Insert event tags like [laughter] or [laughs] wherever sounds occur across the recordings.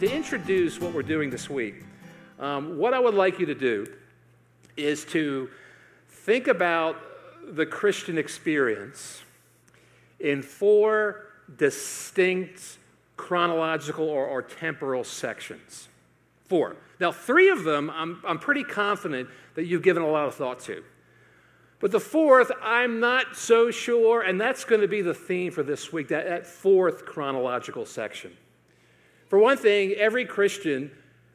to introduce what we're doing this week, um, what I would like you to do is to think about the Christian experience in four distinct chronological or, or temporal sections. Four. Now, three of them I'm, I'm pretty confident that you've given a lot of thought to. But the fourth, I'm not so sure, and that's going to be the theme for this week, that, that fourth chronological section. For one thing, every Christian,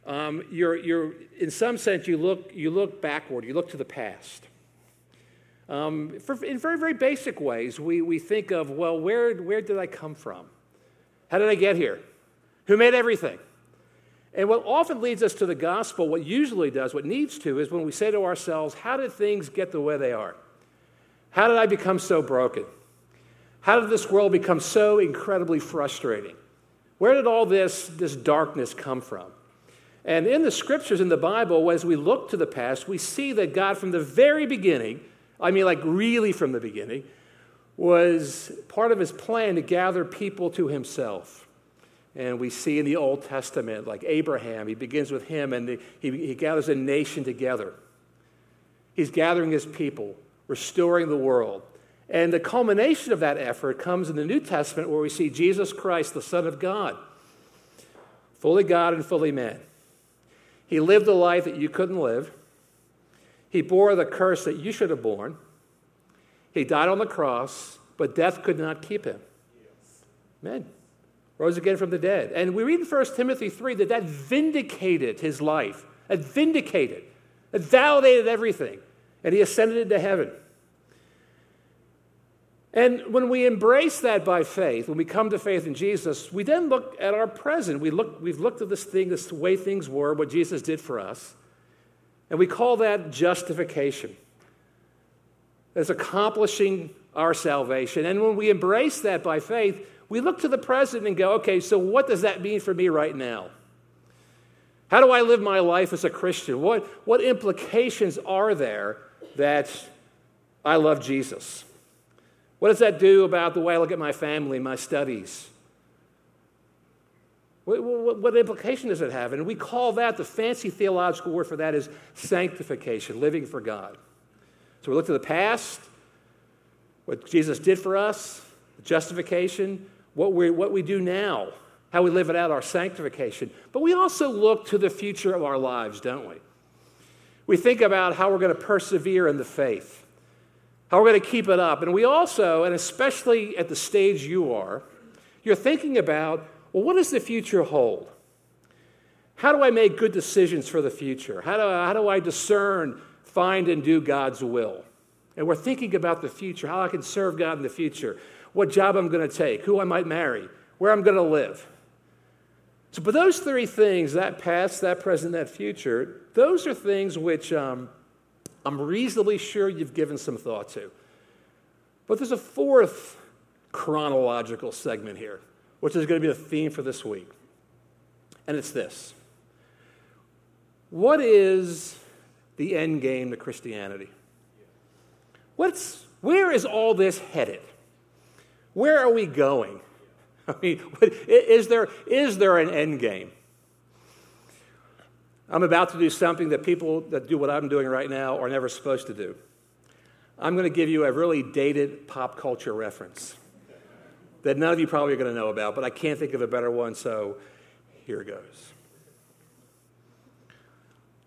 um, you're, you're, in some sense, you look, you look backward, you look to the past. Um, for, in very, very basic ways, we, we think of, well, where, where did I come from? How did I get here? Who made everything? And what often leads us to the gospel, what usually does, what needs to, is when we say to ourselves, How did things get the way they are? How did I become so broken? How did this world become so incredibly frustrating? Where did all this, this darkness come from? And in the scriptures in the Bible, as we look to the past, we see that God, from the very beginning, I mean, like really from the beginning, was part of his plan to gather people to himself. And we see in the Old Testament, like Abraham, he begins with him and the, he, he gathers a nation together. He's gathering his people, restoring the world. And the culmination of that effort comes in the New Testament where we see Jesus Christ, the Son of God, fully God and fully man. He lived a life that you couldn't live. He bore the curse that you should have borne. He died on the cross, but death could not keep him. Amen. Rose again from the dead. And we read in 1 Timothy 3 that that vindicated his life. It vindicated. It validated everything. And he ascended into heaven. And when we embrace that by faith, when we come to faith in Jesus, we then look at our present. We look, we've looked at this thing, this way things were, what Jesus did for us. And we call that justification. As accomplishing our salvation. And when we embrace that by faith, we look to the present and go, okay, so what does that mean for me right now? How do I live my life as a Christian? What, what implications are there that I love Jesus? What does that do about the way I look at my family, my studies? What, what, what, implication does it have? And we call that, the fancy theological word for that is sanctification, living for God. So we look to the past, what Jesus did for us, justification, what we, what we do now, how we live it out, our sanctification. But we also look to the future of our lives, don't we? We think about how we're going to persevere in the faith, how we're going to keep it up. And we also, and especially at the stage you are, you're thinking about, well, what does the future hold? How do I make good decisions for the future? How do, how do I discern, find, and do God's will? And we're thinking about the future, how I can serve God in the future what job I'm going to take, who I might marry, where I'm going to live. So, but those three things that past, that present, that future those are things which um, I'm reasonably sure you've given some thought to. But there's a fourth chronological segment here, which is going to be the theme for this week. And it's this What is the end game to Christianity? What's, where is all this headed? Where are we going? [laughs] I mean, is there, is there an end game? I'm about to do something that people that do what I'm doing right now are never supposed to do. I'm going to give you a really dated pop culture reference that none of you probably are going to know about, but I can't think of a better one, so here goes.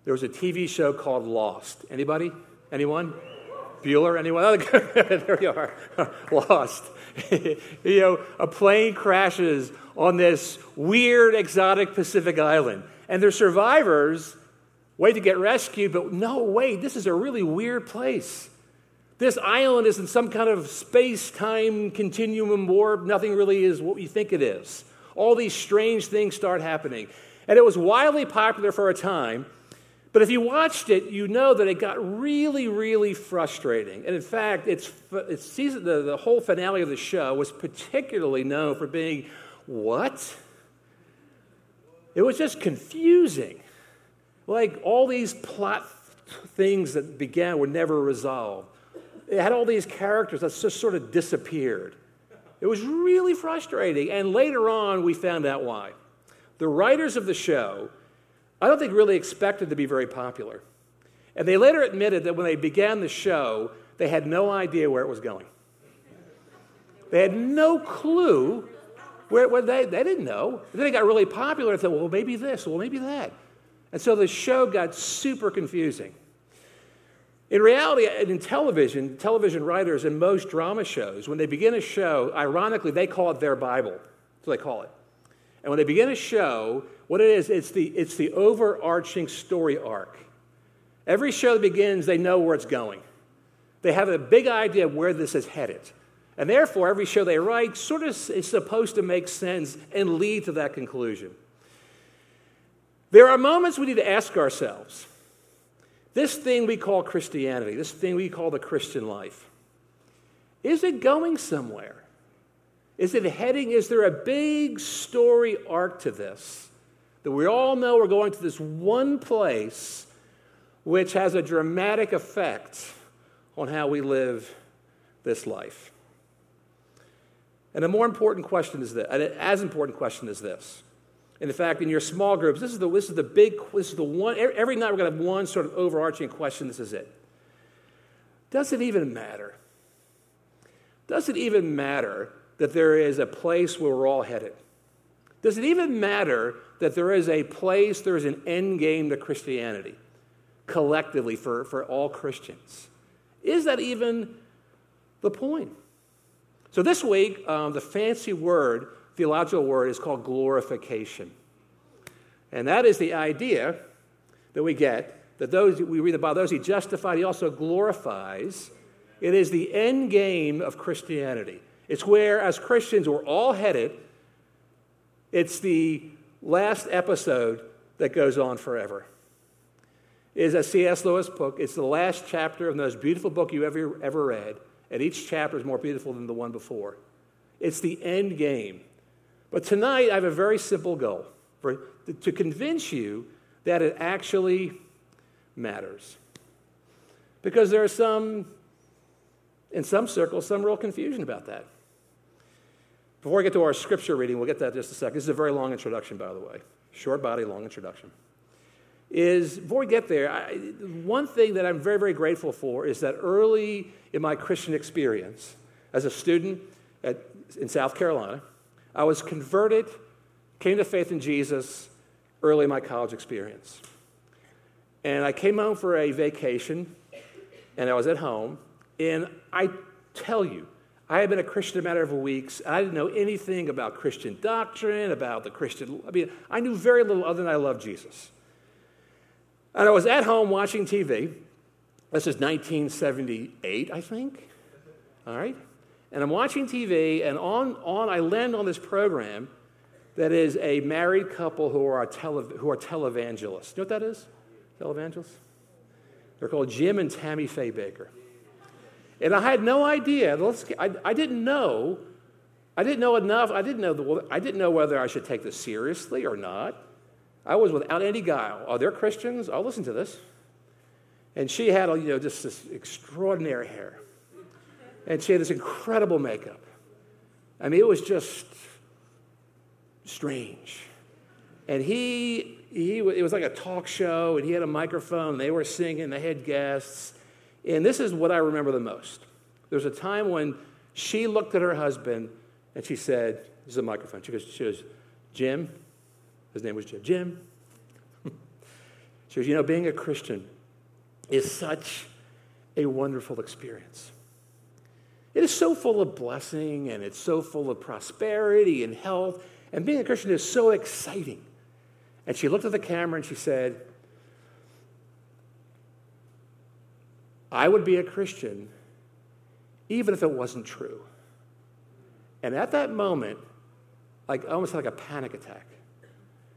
There was a TV show called Lost. Anybody? Anyone? Bueller? Anyone? [laughs] Oh, there you are. [laughs] Lost. [laughs] you know, a plane crashes on this weird, exotic Pacific island, and their survivors wait to get rescued, but no, wait, this is a really weird place. This island is in some kind of space time continuum warp. Nothing really is what you think it is. All these strange things start happening. And it was wildly popular for a time but if you watched it, you know that it got really, really frustrating. And in fact, it's, it's season, the, the whole finale of the show was particularly known for being what? It was just confusing. Like all these plot things that began were never resolved. It had all these characters that just sort of disappeared. It was really frustrating. And later on, we found out why. the writers of the show, I don't think really expected to be very popular. And they later admitted that when they began the show, they had no idea where it was going. They had no clue where, where they, they didn't know. And then it got really popular and thought, well, maybe this, well, maybe that. And so the show got super confusing. In reality, in television, television writers in most drama shows, when they begin a show, ironically, they call it their Bible. That's what they call it. And when they begin a show, what it is, it's the, it's the overarching story arc. Every show that begins, they know where it's going. They have a big idea of where this is headed. And therefore, every show they write sort of is supposed to make sense and lead to that conclusion. There are moments we need to ask ourselves this thing we call Christianity, this thing we call the Christian life, is it going somewhere? Is it heading? Is there a big story arc to this that we all know we're going to this one place which has a dramatic effect on how we live this life? And a more important question is this, an as important question is this and in fact, in your small groups, this is the, this is the big, this is the one, every night we're going to have one sort of overarching question. This is it. Does it even matter? Does it even matter that there is a place where we're all headed? Does it even matter that there is a place, there is an end game to Christianity collectively for, for all Christians? Is that even the point? So this week, um, the fancy word theological word is called glorification. And that is the idea that we get that those we read about those he justified, he also glorifies. It is the end game of Christianity. It's where, as Christians, we're all headed. It's the last episode that goes on forever. It is a C.S. Lewis book. It's the last chapter of the most beautiful book you ever, ever read, and each chapter is more beautiful than the one before. It's the end game. But tonight, I have a very simple goal for, to convince you that it actually matters. Because there is some, in some circles, some real confusion about that. Before we get to our scripture reading, we'll get that in just a second. This is a very long introduction, by the way. Short body, long introduction. Is before we get there, I, one thing that I'm very, very grateful for is that early in my Christian experience, as a student at, in South Carolina, I was converted, came to faith in Jesus early in my college experience. And I came home for a vacation, and I was at home. And I tell you, I had been a Christian a matter of weeks. I didn't know anything about Christian doctrine, about the Christian. I mean, I knew very little other than I loved Jesus. And I was at home watching TV. This is 1978, I think. All right and I'm watching TV, and on, on I land on this program that is a married couple who are, tele, who are televangelists. You know what that is? Televangelists? They're called Jim and Tammy Faye Bakker. And I had no idea. Let's, I, I didn't know. I didn't know enough. I didn't know, the, I didn't know whether I should take this seriously or not. I was without any guile. Oh, they're Christians? I'll listen to this. And she had, you know, just this extraordinary hair. And she had this incredible makeup. I mean, it was just strange. And he, he, it was like a talk show, and he had a microphone, they were singing, they had guests. And this is what I remember the most. There was a time when she looked at her husband and she said, This is a microphone. She goes, she goes Jim, his name was Jim, Jim. [laughs] she goes, You know, being a Christian is such a wonderful experience. It is so full of blessing and it's so full of prosperity and health. And being a Christian is so exciting. And she looked at the camera and she said, I would be a Christian even if it wasn't true. And at that moment, like almost like a panic attack.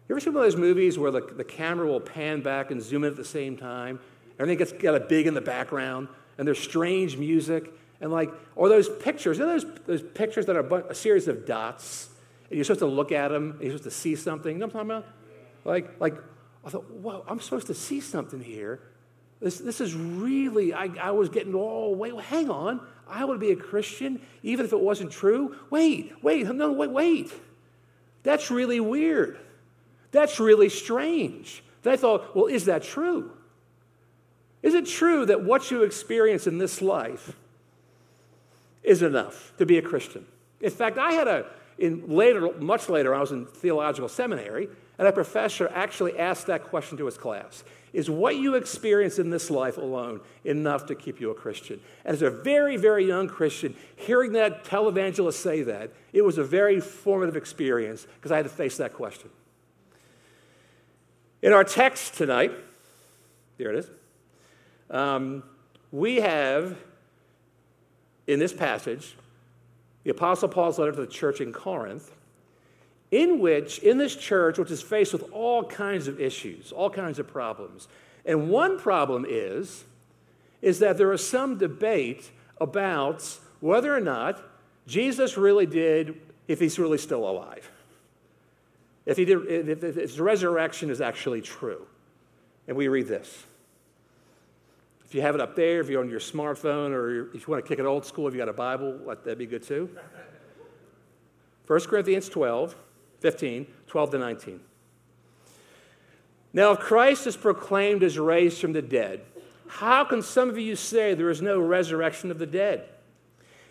You ever seen one of those movies where the, the camera will pan back and zoom in at the same time? Everything gets got a big in the background, and there's strange music, and like, or those pictures, you know those, those pictures that are a series of dots, and you're supposed to look at them, and you're supposed to see something. You know what I'm talking about? Like, like I thought, whoa, I'm supposed to see something here. This, this is really, I, I was getting all, wait, well, hang on. I would be a Christian even if it wasn't true. Wait, wait, no, wait, wait. That's really weird. That's really strange. I thought, well, is that true? Is it true that what you experience in this life is enough to be a Christian? In fact, I had a, in later, much later, I was in theological seminary, and a professor actually asked that question to his class Is what you experience in this life alone enough to keep you a Christian? As a very, very young Christian, hearing that televangelist say that, it was a very formative experience because I had to face that question. In our text tonight, there it is, um, we have in this passage the Apostle Paul's letter to the church in Corinth, in which, in this church, which is faced with all kinds of issues, all kinds of problems. And one problem is, is that there is some debate about whether or not Jesus really did, if he's really still alive. If, if, if his resurrection is actually true. And we read this. If you have it up there, if you're on your smartphone, or if you want to kick it old school, if you got a Bible, that'd be good too. 1 Corinthians 12, 15, 12 to 19. Now, if Christ is proclaimed as raised from the dead, how can some of you say there is no resurrection of the dead?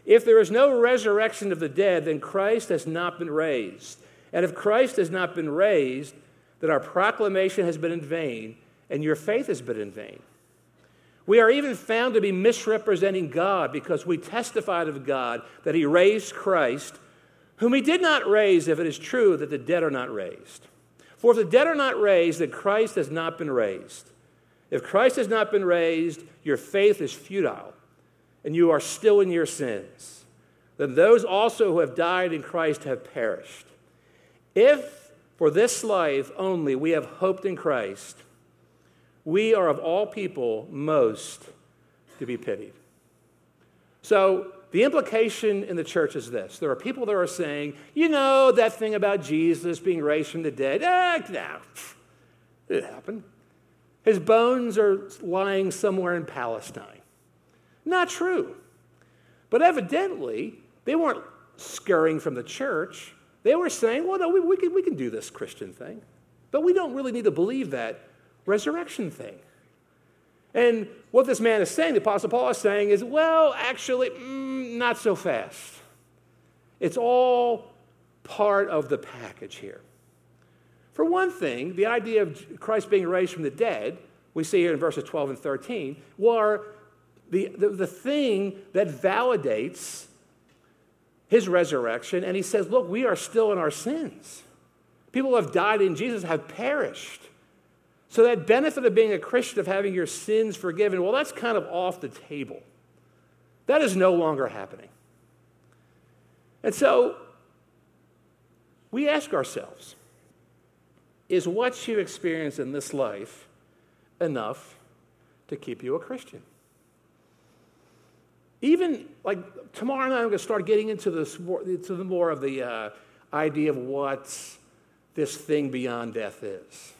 If there is no resurrection of the dead, then Christ has not been raised. And if Christ has not been raised, then our proclamation has been in vain, and your faith has been in vain. We are even found to be misrepresenting God because we testified of God that He raised Christ, whom He did not raise, if it is true that the dead are not raised. For if the dead are not raised, then Christ has not been raised. If Christ has not been raised, your faith is futile, and you are still in your sins. Then those also who have died in Christ have perished. If for this life only we have hoped in Christ, we are of all people most to be pitied. So, the implication in the church is this there are people that are saying, you know, that thing about Jesus being raised from the dead, eh, no, it happened. His bones are lying somewhere in Palestine. Not true. But evidently, they weren't scurrying from the church. They were saying, well, no, we, we, can, we can do this Christian thing. But we don't really need to believe that resurrection thing. And what this man is saying, the Apostle Paul is saying, is well, actually, mm, not so fast. It's all part of the package here. For one thing, the idea of Christ being raised from the dead, we see here in verses 12 and 13, were the, the, the thing that validates his resurrection. And he says, Look, we are still in our sins. People who have died in Jesus have perished. So, that benefit of being a Christian, of having your sins forgiven, well, that's kind of off the table. That is no longer happening. And so, we ask ourselves is what you experience in this life enough to keep you a Christian? Even like tomorrow night, I'm going to start getting into more, into the more of the uh, idea of what this thing beyond death is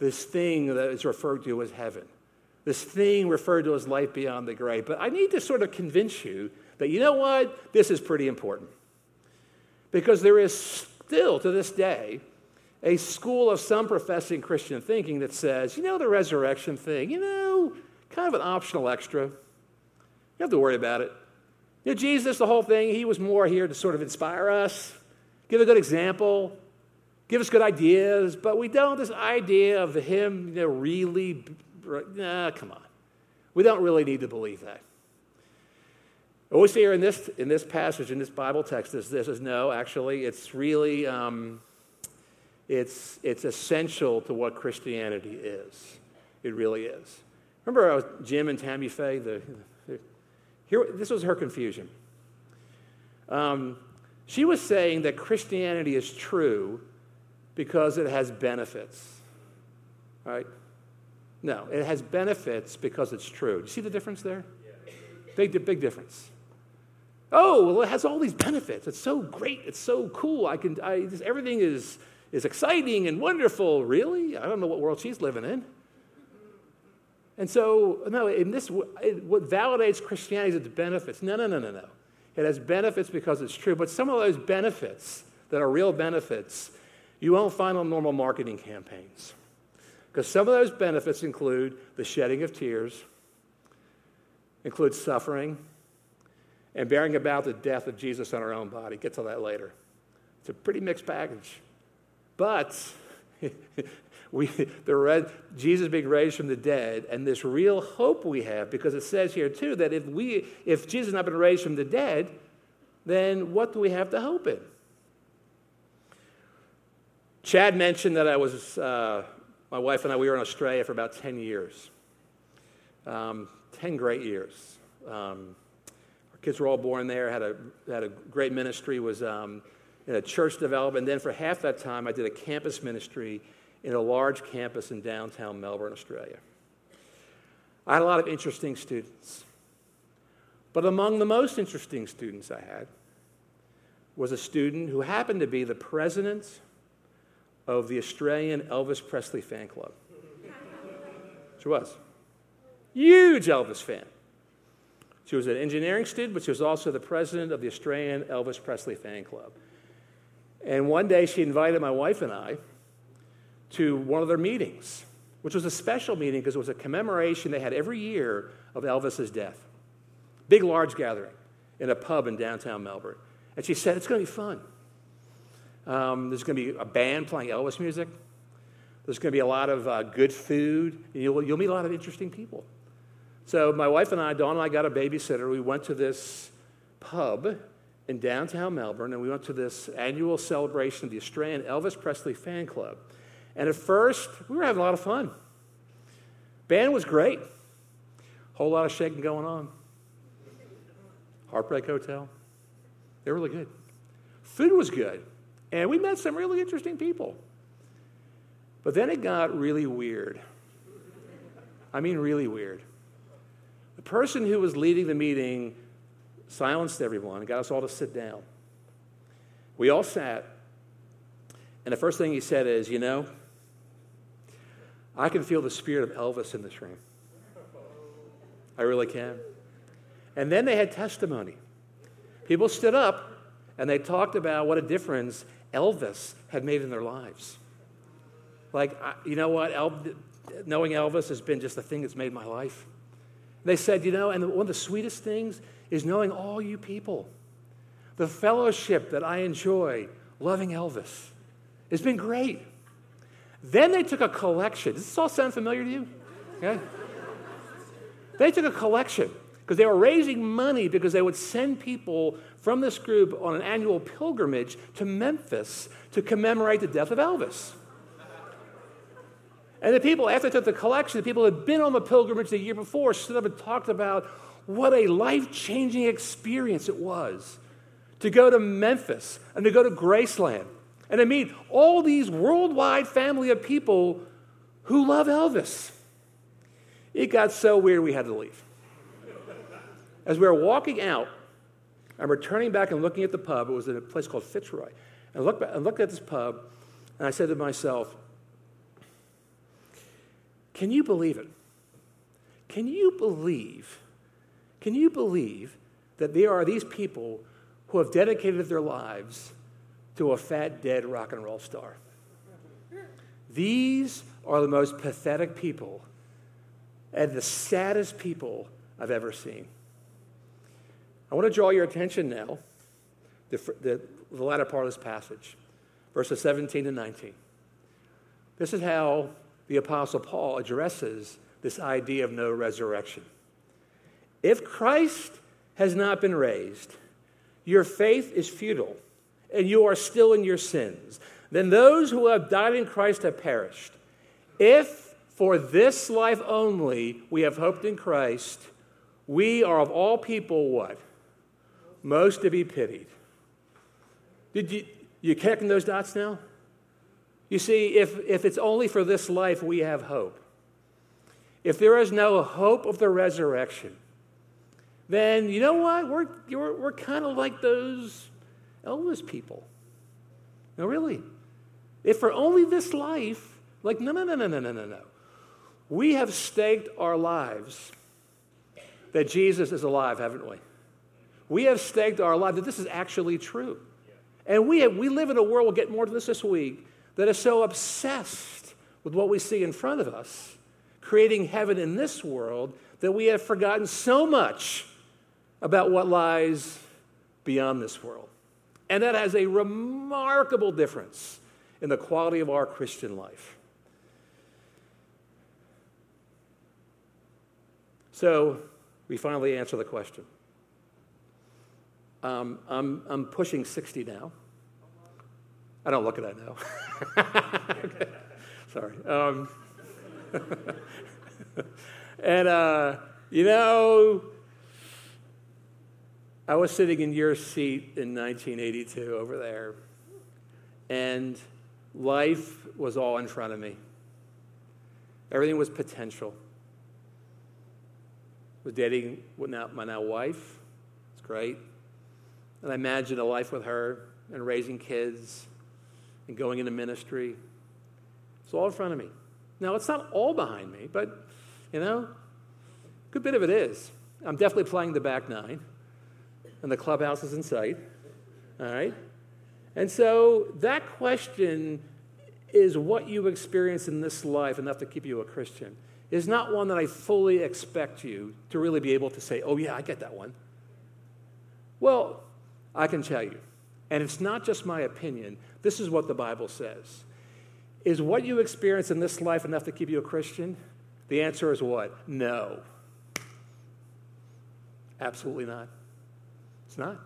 this thing that is referred to as heaven, this thing referred to as life beyond the grave. But I need to sort of convince you that, you know what, this is pretty important. Because there is still, to this day, a school of some professing Christian thinking that says, you know, the resurrection thing, you know, kind of an optional extra. You have to worry about it. You know, Jesus, the whole thing, he was more here to sort of inspire us, give a good example, give us good ideas, but we don't. This idea of him you know, really, nah, come on. We don't really need to believe that. What we see here in this, in this passage, in this Bible text, is this is no, actually, it's really, um, it's, it's essential to what Christianity is. It really is. Remember uh, Jim and Tammy Faye? The, here, this was her confusion. Um, she was saying that Christianity is true because it has benefits. Right? No, it has benefits because it's true. Do you see the difference there? Big, big difference. Oh, well, it has all these benefits. It's so great. It's so cool. I can, I, this, everything is, is exciting and wonderful. Really? I don't know what world she's living in. And so, no, in this, it, what validates Christianity is its benefits. No, no, no, no, no. It has benefits because it's true, but some of those benefits that are real benefits you won't find on normal marketing campaigns. Because some of those benefits include the shedding of tears, include suffering, and bearing about the death of Jesus on our own body. Get to that later. It's a pretty mixed package. But [laughs] we, the red, Jesus being raised from the dead, and this real hope we have, because it says here too that if we, if Jesus has not been raised from the dead, then what do we have to hope in? Chad mentioned that I was, uh, my wife and I, we were in Australia for about 10 years. Um, 10 great years. Um, our kids were all born there, had a, had a great ministry, was um, in a church development. And then for half that time, I did a campus ministry in a large campus in downtown Melbourne, Australia. I had a lot of interesting students. But among the most interesting students I had was a student who happened to be the president of the Australian Elvis Presley fan club. She was. Huge Elvis fan. She was an engineering student, but she was also the president of the Australian Elvis Presley fan club. And one day she invited my wife and I to one of their meetings, which was a special meeting because it was a commemoration they had every year of Elvis's death. Big, large gathering in a pub in downtown Melbourne. And she said, It's going to be fun. Um, there's going to be a band playing Elvis music. There's going to be a lot of uh, good food. You'll, you'll meet a lot of interesting people. So, my wife and I, Dawn and I, got a babysitter. We went to this pub in downtown Melbourne, and we went to this annual celebration of the Australian Elvis Presley Fan Club. And at first, we were having a lot of fun. Band was great. Whole lot of shaking going on. Heartbreak Hotel. they were really good. Food was good. And we met some really interesting people. But then it got really weird. I mean, really weird. The person who was leading the meeting silenced everyone and got us all to sit down. We all sat, and the first thing he said is, You know, I can feel the spirit of Elvis in this room. I really can. And then they had testimony. People stood up and they talked about what a difference Elvis had made in their lives. Like, you know what? El- knowing Elvis has been just the thing that's made my life. They said, you know, and one of the sweetest things is knowing all you people. The fellowship that I enjoy loving Elvis. It's been great. Then they took a collection. Does this all sound familiar to you? Yeah. They took a collection because they were raising money because they would send people from this group on an annual pilgrimage to Memphis to commemorate the death of Elvis. And the people, after took the collection, the people who had been on the pilgrimage the year before stood up and talked about what a life changing experience it was to go to Memphis and to go to Graceland and to meet all these worldwide family of people who love Elvis. It got so weird we had to leave. As we were walking out, I'm returning back and looking at the pub. It was in a place called Fitzroy. And I looked, back, I looked at this pub, and I said to myself, Can you believe it? Can you believe? Can you believe that there are these people who have dedicated their lives to a fat, dead rock and roll star. These are the most pathetic people and the saddest people I've ever seen. I want to draw your attention now, the, the, the latter part of this passage, verses 17 to 19. This is how the Apostle Paul addresses this idea of no resurrection. If Christ has not been raised, your faith is futile and you are still in your sins, then those who have died in Christ have perished. If for this life only we have hoped in Christ, we are of all people what? Most to be pitied. Did you, you connecting those dots now? You see, if, if it's only for this life we have hope, if there is no hope of the resurrection, then you know what? We're, we're, we're kind of like those Elvis people. No, really. If for only this life, like, no, no, no, no, no, no, no, no. We have staked our lives that Jesus is alive, haven't we? We have staked our life that this is actually true. And we, have, we live in a world, we'll get more to this this week, that is so obsessed with what we see in front of us, creating heaven in this world, that we have forgotten so much about what lies beyond this world. And that has a remarkable difference in the quality of our Christian life. So we finally answer the question. Um, I'm, I'm pushing 60 now. I don't look at that now. [laughs] Sorry. Um, [laughs] and, uh, you know, I was sitting in your seat in 1982 over there, and life was all in front of me. Everything was potential. I was dating my now wife. It's great. And I imagined a life with her and raising kids and going into ministry. It's all in front of me. Now, it's not all behind me, but, you know, a good bit of it is. I'm definitely playing the back nine, and the clubhouse is in sight. All right? And so that question is what you experience in this life enough to keep you a Christian? Is not one that I fully expect you to really be able to say, oh, yeah, I get that one. Well, I can tell you, and it's not just my opinion, this is what the Bible says. Is what you experience in this life enough to keep you a Christian? The answer is what? No. Absolutely not. It's not.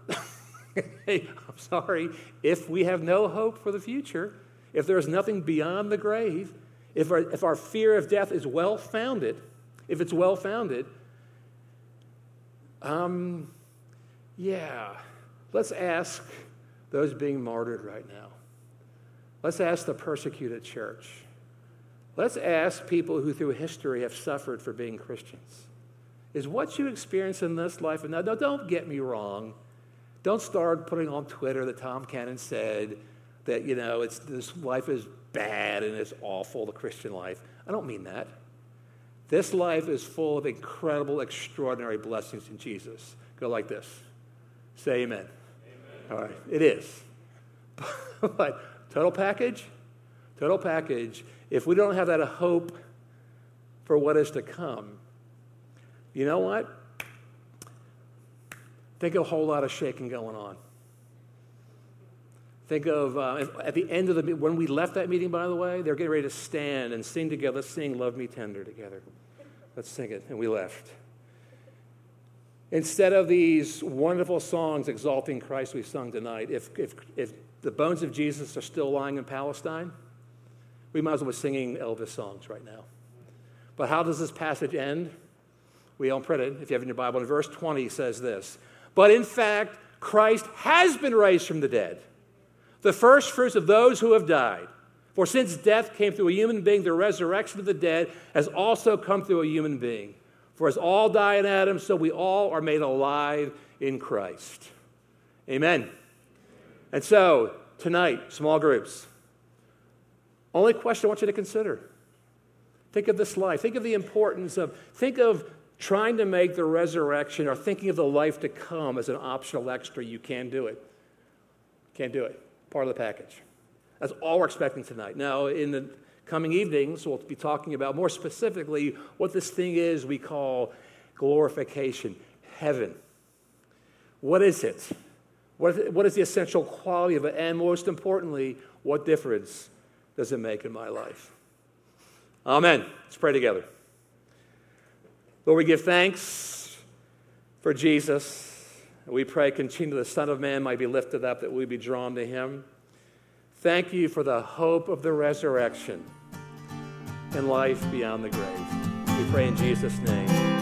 [laughs] hey, I'm sorry. If we have no hope for the future, if there is nothing beyond the grave, if our, if our fear of death is well founded, if it's well founded, um, yeah, let's ask those being martyred right now. Let's ask the persecuted church. Let's ask people who through history have suffered for being Christians. Is what you experience in this life, and now don't get me wrong, don't start putting on Twitter that Tom Cannon said that, you know, it's, this life is bad and it's awful, the Christian life. I don't mean that. This life is full of incredible, extraordinary blessings in Jesus. Go like this. Say amen. All right, it is. [laughs] but total package, total package, if we don't have that hope for what is to come, you know what? Think of a whole lot of shaking going on. Think of uh, at the end of the when we left that meeting, by the way, they're getting ready to stand and sing together. Let's sing Love Me Tender together. Let's sing it. And we left. Instead of these wonderful songs exalting Christ we've sung tonight, if, if, if the bones of Jesus are still lying in Palestine, we might as well be singing Elvis songs right now. But how does this passage end? We don't print it if you have in your Bible. In verse 20 says this But in fact, Christ has been raised from the dead the first fruits of those who have died. For since death came through a human being, the resurrection of the dead has also come through a human being. For as all die in Adam, so we all are made alive in Christ. Amen. And so, tonight, small groups. Only question I want you to consider. Think of this life. Think of the importance of, think of trying to make the resurrection or thinking of the life to come as an optional extra. You can do it. Can't do it part of the package. That's all we're expecting tonight. Now, in the coming evenings, we'll be talking about more specifically what this thing is we call glorification, heaven. What is it? What is the essential quality of it? And most importantly, what difference does it make in my life? Amen. Let's pray together. Lord, we give thanks for Jesus. We pray, continue the Son of Man might be lifted up, that we be drawn to him. Thank you for the hope of the resurrection and life beyond the grave. We pray in Jesus' name.